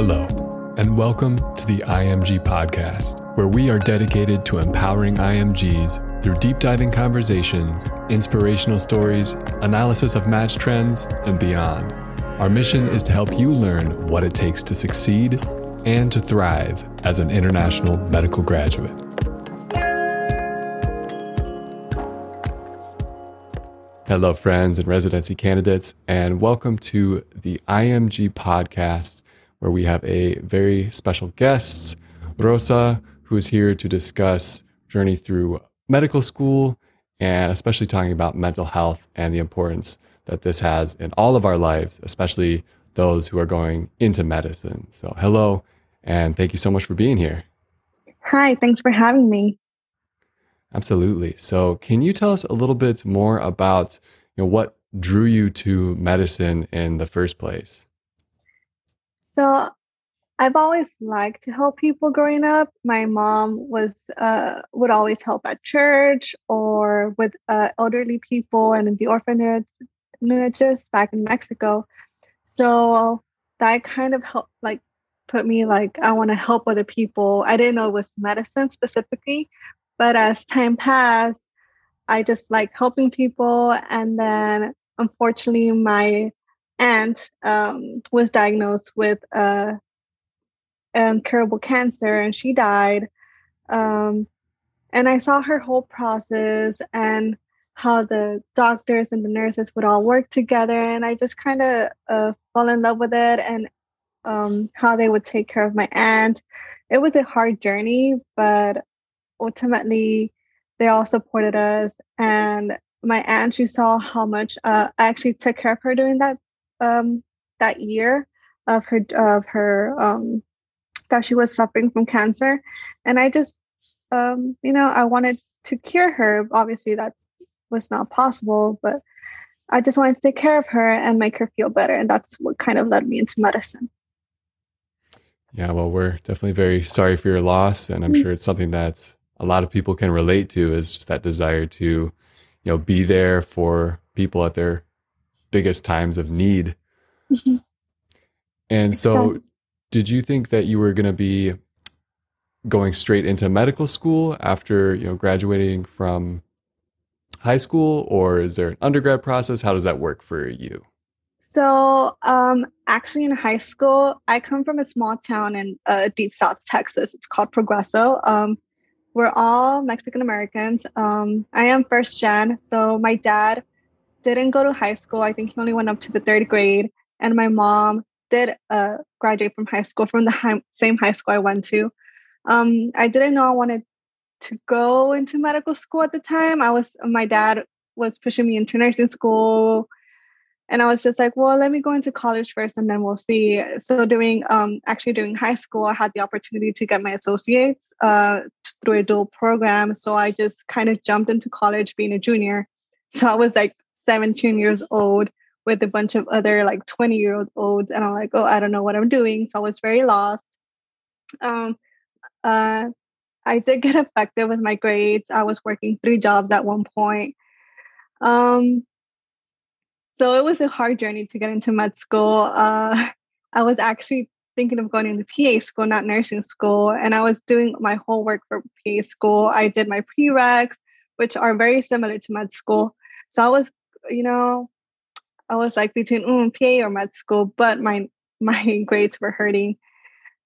Hello, and welcome to the IMG Podcast, where we are dedicated to empowering IMGs through deep diving conversations, inspirational stories, analysis of match trends, and beyond. Our mission is to help you learn what it takes to succeed and to thrive as an international medical graduate. Hello, friends and residency candidates, and welcome to the IMG podcast, where we have a very special guest, Rosa, who is here to discuss journey through medical school and especially talking about mental health and the importance that this has in all of our lives, especially those who are going into medicine. So, hello, and thank you so much for being here. Hi, thanks for having me. Absolutely. So, can you tell us a little bit more about you know what drew you to medicine in the first place? So, I've always liked to help people growing up. My mom was uh, would always help at church or with uh, elderly people and in the orphanages back in Mexico. So that kind of helped, like, put me like I want to help other people. I didn't know it was medicine specifically, but as time passed, I just like helping people. And then unfortunately, my aunt um, was diagnosed with uh, incurable cancer and she died. Um, and I saw her whole process and how the doctors and the nurses would all work together. And I just kind of uh, fell in love with it and um, how they would take care of my aunt. It was a hard journey, but ultimately they all supported us. And my aunt, she saw how much uh, I actually took care of her during that um, that year of her of her um, that she was suffering from cancer, and I just um, you know I wanted to cure her. Obviously, that was not possible, but I just wanted to take care of her and make her feel better, and that's what kind of led me into medicine. Yeah, well, we're definitely very sorry for your loss, and I'm mm-hmm. sure it's something that a lot of people can relate to is just that desire to, you know, be there for people at their biggest times of need. Mm-hmm. And so, did you think that you were going to be going straight into medical school after you know graduating from high school, or is there an undergrad process? How does that work for you? So, um, actually, in high school, I come from a small town in uh, deep South Texas. It's called Progreso. Um, we're all Mexican Americans. Um, I am first gen, so my dad didn't go to high school. I think he only went up to the third grade, and my mom did uh, graduate from high school from the same high school I went to. Um, I didn't know I wanted to go into medical school at the time. I was my dad was pushing me into nursing school and I was just like, well, let me go into college first and then we'll see. So during um, actually during high school, I had the opportunity to get my associates uh, through a dual program. So I just kind of jumped into college being a junior. So I was like 17 years old with a bunch of other like 20 year olds. And I'm like, oh, I don't know what I'm doing. So I was very lost. Um, uh, I did get affected with my grades. I was working three jobs at one point. Um, so it was a hard journey to get into med school. Uh, I was actually thinking of going into PA school, not nursing school. And I was doing my whole work for PA school. I did my prereqs, which are very similar to med school. So I was, you know, I was like between mm, PA or med school, but my my grades were hurting.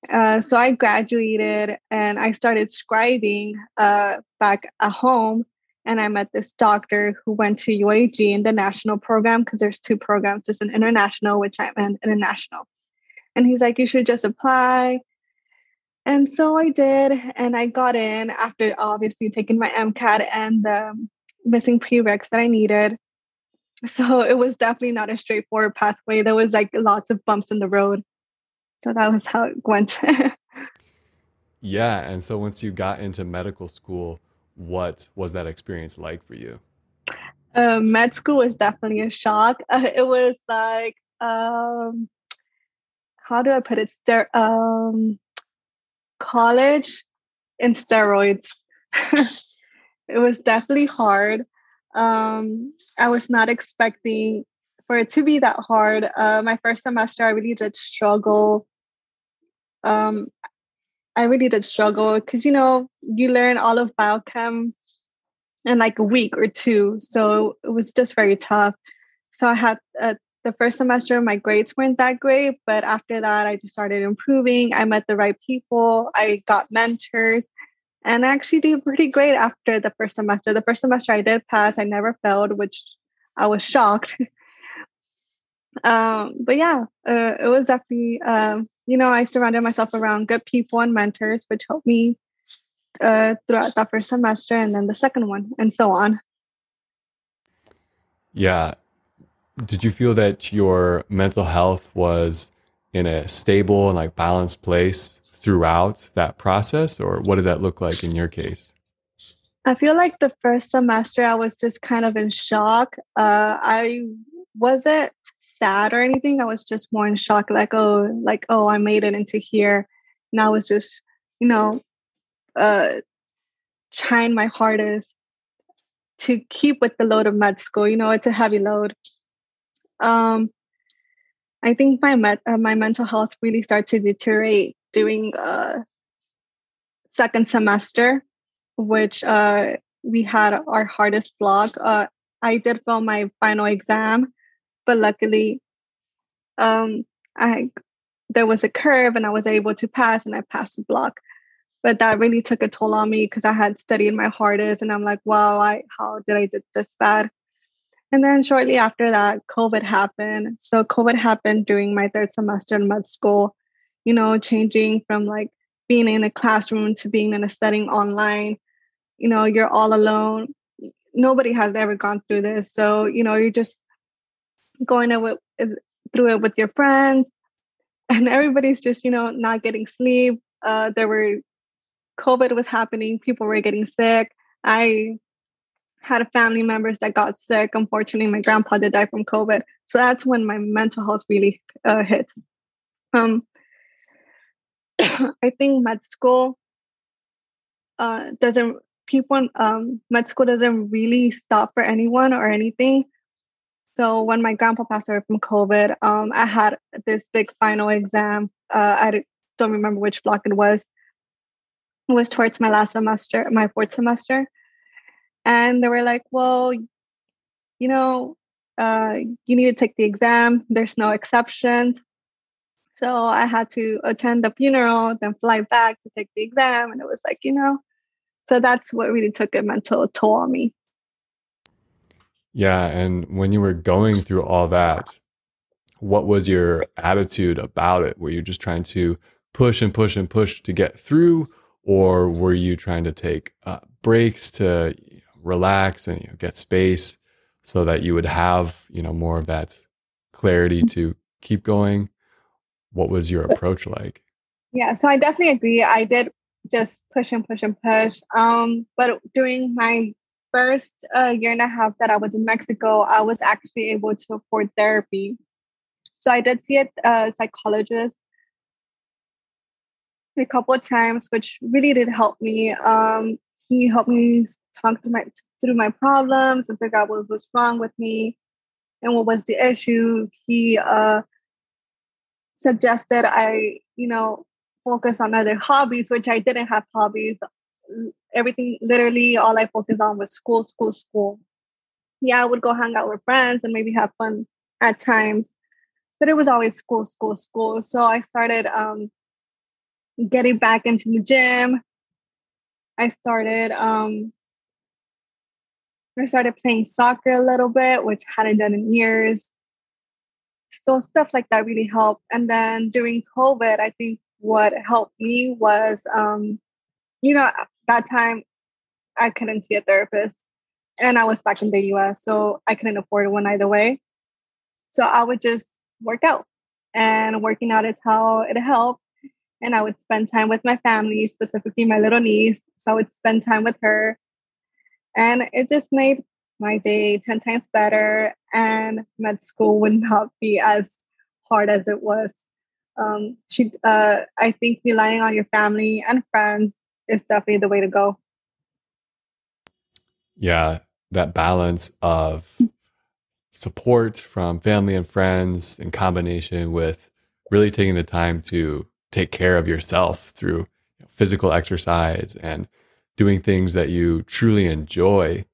Uh, so I graduated and I started scribing uh, back at home and I met this doctor who went to UAG in the national program because there's two programs. There's an international, which I'm in international. And he's like, you should just apply. And so I did, and I got in after obviously taking my MCAT and the missing prereqs that I needed. So it was definitely not a straightforward pathway. There was like lots of bumps in the road. So that was how it went. yeah. And so once you got into medical school, what was that experience like for you? Uh, med school was definitely a shock. Uh, it was like, um, how do I put it? Ster- um, college and steroids. it was definitely hard. Um, I was not expecting for it to be that hard. Uh, my first semester, I really did struggle um, I really did struggle because you know you learn all of biochem in like a week or two, so it was just very tough. So I had uh, the first semester, my grades weren't that great, but after that, I just started improving. I met the right people, I got mentors, and I actually did pretty great after the first semester. The first semester I did pass, I never failed, which I was shocked. um, but yeah, uh, it was definitely, um, you know, I surrounded myself around good people and mentors, which helped me uh, throughout that first semester and then the second one, and so on. Yeah. Did you feel that your mental health was in a stable and like balanced place throughout that process, or what did that look like in your case? I feel like the first semester I was just kind of in shock. Uh, I wasn't sad or anything. I was just more in shock, like, oh, like, oh, I made it into here. And I was just, you know, uh, trying my hardest to keep with the load of med school. You know, it's a heavy load. Um, I think my met, uh, my mental health really started to deteriorate during uh, second semester, which uh, we had our hardest block. Uh, I did fail my final exam, but luckily, um, I there was a curve and I was able to pass, and I passed the block. But that really took a toll on me because I had studied my hardest, and I'm like, wow, I how did I did this bad? And then shortly after that, COVID happened. So COVID happened during my third semester in med school you know, changing from like being in a classroom to being in a setting online. You know, you're all alone. Nobody has ever gone through this. So, you know, you're just going through it with your friends and everybody's just, you know, not getting sleep. Uh, there were COVID was happening. People were getting sick. I had family members that got sick. Unfortunately, my grandpa did die from COVID. So that's when my mental health really uh, hit. Um, I think med school uh, doesn't people um, med school doesn't really stop for anyone or anything. So when my grandpa passed away from COVID, um, I had this big final exam. Uh, I don't remember which block it was. It was towards my last semester, my fourth semester, and they were like, "Well, you know, uh, you need to take the exam. There's no exceptions." So I had to attend the funeral, then fly back to take the exam. And it was like, you know, so that's what really took a mental toll on me. Yeah. And when you were going through all that, what was your attitude about it? Were you just trying to push and push and push to get through? Or were you trying to take uh, breaks to you know, relax and you know, get space so that you would have, you know, more of that clarity to keep going? What was your approach like? Yeah, so I definitely agree. I did just push and push and push. Um, but during my first uh, year and a half that I was in Mexico, I was actually able to afford therapy. So I did see a uh, psychologist a couple of times, which really did help me. Um, he helped me talk through my through my problems and figure out what was wrong with me and what was the issue. He uh, suggested I, you know, focus on other hobbies, which I didn't have hobbies. Everything, literally, all I focused on was school, school, school. Yeah, I would go hang out with friends and maybe have fun at times, but it was always school, school, school. So I started um, getting back into the gym. I started um, I started playing soccer a little bit, which I hadn't done in years so stuff like that really helped. And then during covid i think what helped me was um you know that time i couldn't see a therapist and i was back in the us so i couldn't afford one either way. So i would just work out and working out is how it helped. And i would spend time with my family specifically my little niece so i would spend time with her. And it just made my day 10 times better and med school would not be as hard as it was. Um, she uh, i think relying on your family and friends is definitely the way to go. Yeah that balance of support from family and friends in combination with really taking the time to take care of yourself through physical exercise and doing things that you truly enjoy,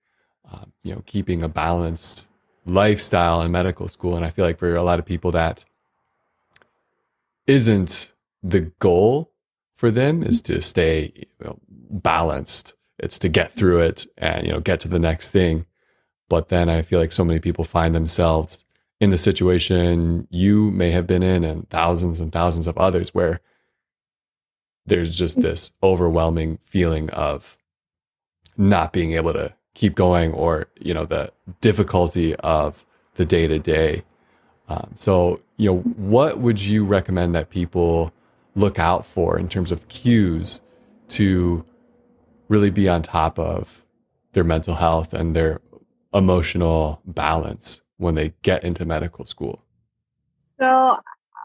uh, you know, keeping a balanced lifestyle in medical school. And I feel like for a lot of people that isn't the goal for them is to stay you know, balanced. It's to get through it and you know get to the next thing. But then I feel like so many people find themselves in the situation you may have been in and thousands and thousands of others where there's just this overwhelming feeling of not being able to keep going or you know the difficulty of the day to day so you know what would you recommend that people look out for in terms of cues to really be on top of their mental health and their emotional balance when they get into medical school? So,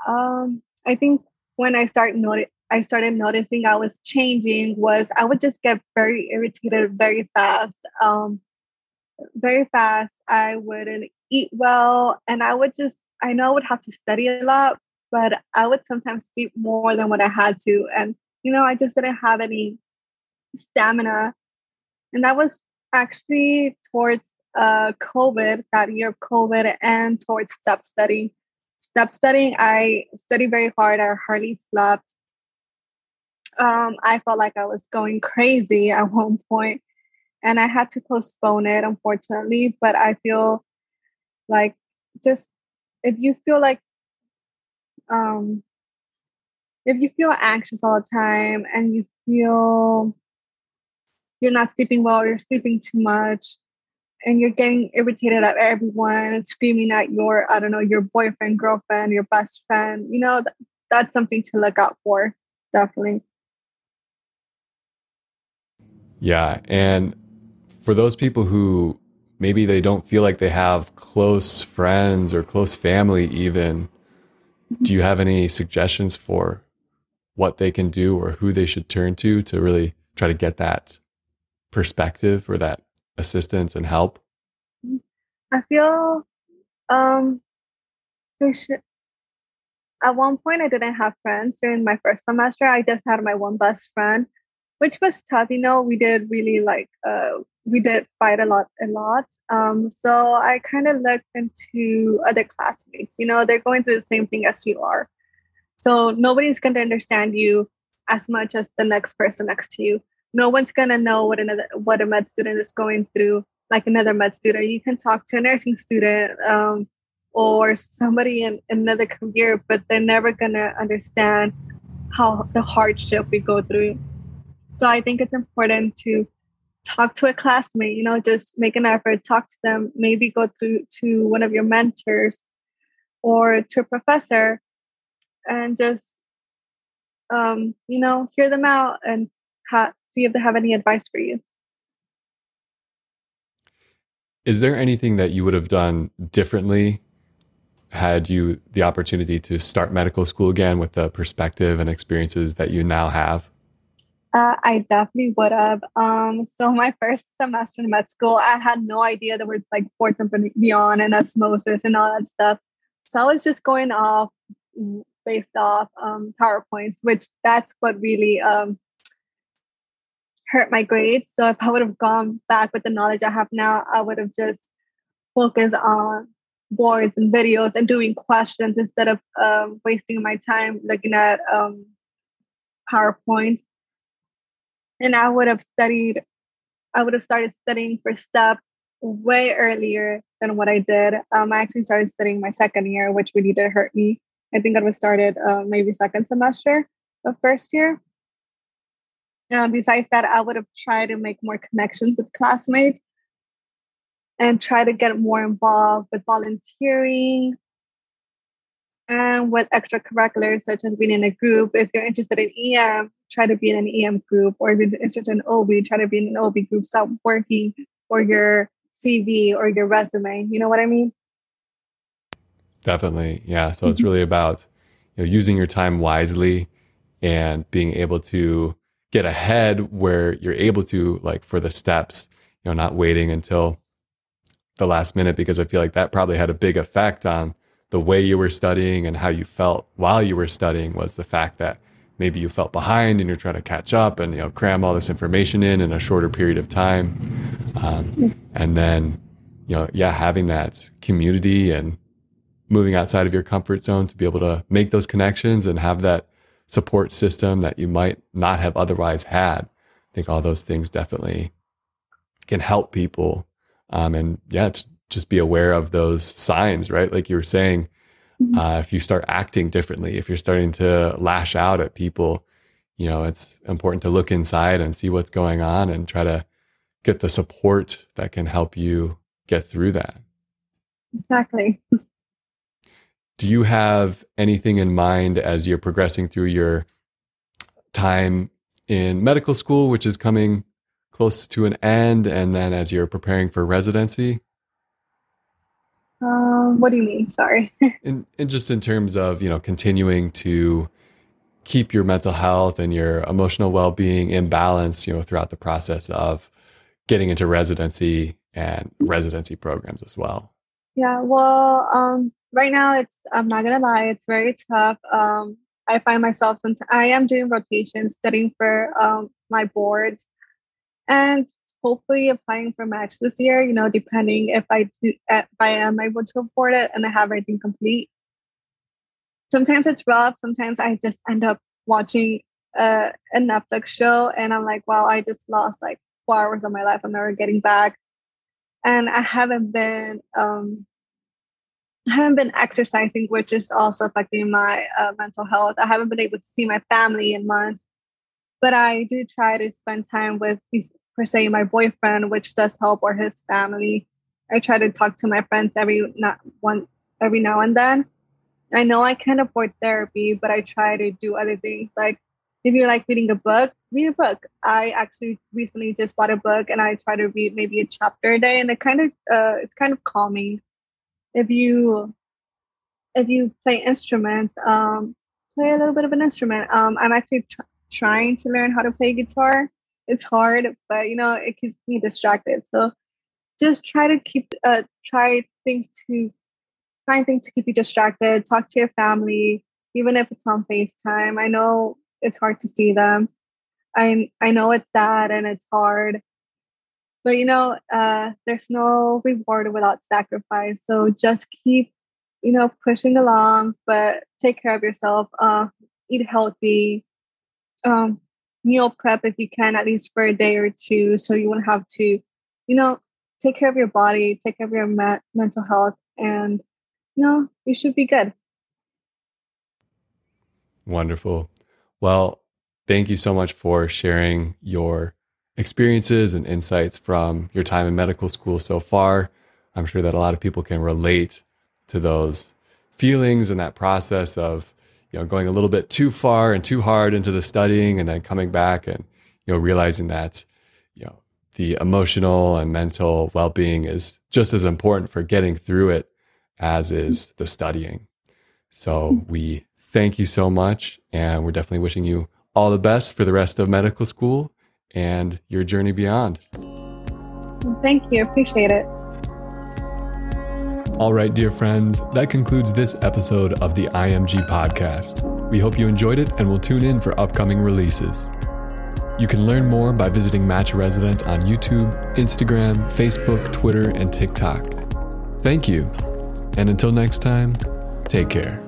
um, I think when I start noti- I started noticing I was changing was I would just get very irritated very fast. Um, very fast. I wouldn't eat well, and I would just I know I would have to study a lot, but I would sometimes sleep more than what I had to, and you know I just didn't have any stamina, and that was actually towards uh, COVID, that year of COVID, and towards step study. Step studying, I studied very hard. I hardly slept. Um, I felt like I was going crazy at one point, and I had to postpone it, unfortunately. But I feel like just if you feel like um, if you feel anxious all the time and you feel you're not sleeping well, you're sleeping too much, and you're getting irritated at everyone and screaming at your i don't know your boyfriend girlfriend your best friend you know th- that's something to look out for definitely yeah and for those people who maybe they don't feel like they have close friends or close family even do you have any suggestions for what they can do or who they should turn to to really try to get that perspective or that assistance and help? I feel um they should at one point I didn't have friends during my first semester. I just had my one best friend, which was tough. You know, we did really like uh we did fight a lot a lot. Um so I kind of looked into other classmates. You know, they're going through the same thing as you are. So nobody's going to understand you as much as the next person next to you no one's gonna know what another what a med student is going through like another med student you can talk to a nursing student um, or somebody in another career but they're never gonna understand how the hardship we go through so i think it's important to talk to a classmate you know just make an effort talk to them maybe go through to one of your mentors or to a professor and just um, you know hear them out and ha- see if they have any advice for you. Is there anything that you would have done differently had you the opportunity to start medical school again with the perspective and experiences that you now have? Uh, I definitely would have. Um, so my first semester in med school, I had no idea there was like Boards and Beyond and osmosis and all that stuff. So I was just going off based off um, PowerPoints, which that's what really um, hurt my grades. So if I would have gone back with the knowledge I have now, I would have just focused on boards and videos and doing questions instead of um, wasting my time looking at um, PowerPoints. And I would have studied, I would have started studying for STEP way earlier than what I did. Um, I actually started studying my second year, which really did hurt me. I think I was started uh, maybe second semester of first year. Um, besides that, I would have tried to make more connections with classmates and try to get more involved with volunteering and with extracurriculars such as being in a group. If you're interested in EM, try to be in an EM group, or if you're interested in OB, try to be in an OB group. Start working for your CV or your resume. You know what I mean? Definitely, yeah. So it's mm-hmm. really about you know using your time wisely and being able to get ahead where you're able to like for the steps you know not waiting until the last minute because i feel like that probably had a big effect on the way you were studying and how you felt while you were studying was the fact that maybe you felt behind and you're trying to catch up and you know cram all this information in in a shorter period of time. Um, and then you know yeah having that community and moving outside of your comfort zone to be able to make those connections and have that support system that you might not have otherwise had i think all those things definitely can help people. Um, and yeah just be aware of those signs right like you were saying Mm-hmm. Uh, if you start acting differently, if you're starting to lash out at people, you know, it's important to look inside and see what's going on and try to get the support that can help you get through that. Exactly. Do you have anything in mind as you're progressing through your time in medical school, which is coming close to an end, and then as you're preparing for residency? Um, what do you mean? Sorry. and, and just in terms of, you know, continuing to keep your mental health and your emotional well-being in balance, you know, throughout the process of getting into residency and residency programs as well. Yeah, well, um, right now it's I'm not gonna lie, it's very tough. Um, I find myself sometimes I am doing rotations, studying for um, my boards, and hopefully applying for match this year, you know, depending if I do if I am able to afford it and I have everything complete. Sometimes it's rough. Sometimes I just end up watching a, a Netflix show and I'm like, wow, I just lost like four hours of my life. I'm never getting back. And I haven't been um I haven't been exercising, which is also affecting my uh, mental health. I haven't been able to see my family in months, but I do try to spend time with these per se my boyfriend, which does help, or his family. I try to talk to my friends every not one every now and then. I know I can't afford therapy, but I try to do other things like if you like reading a book, read a book. I actually recently just bought a book and I try to read maybe a chapter a day, and it kind of uh, it's kind of calming. If you if you play instruments, um, play a little bit of an instrument. Um, I'm actually tr- trying to learn how to play guitar it's hard, but you know, it keeps me distracted. So just try to keep uh try things to find things to keep you distracted. Talk to your family, even if it's on FaceTime. I know it's hard to see them. I I know it's sad and it's hard. But you know, uh, there's no reward without sacrifice. So just keep, you know, pushing along, but take care of yourself. Uh, eat healthy. Um, meal prep if you can, at least for a day or two, so you won't have to, you know, take care of your body, take care of your me- mental health, and you know, you should be good. Wonderful. Well, thank you so much for sharing your experiences and insights from your time in medical school so far. I'm sure that a lot of people can relate to those feelings and that process of you know going a little bit too far and too hard into the studying and then coming back and you know realizing that you know the emotional and mental well-being is just as important for getting through it as is the studying. So we thank you so much and we're definitely wishing you all the best for the rest of medical school and your journey beyond. Thank you. Appreciate it all right, dear friends, that concludes this episode of the IMG podcast. We hope you enjoyed it and will tune in for upcoming releases. You can learn more by visiting Match Resident on YouTube, Instagram, Facebook, Twitter, and TikTok. Thank you. And until next time, take care.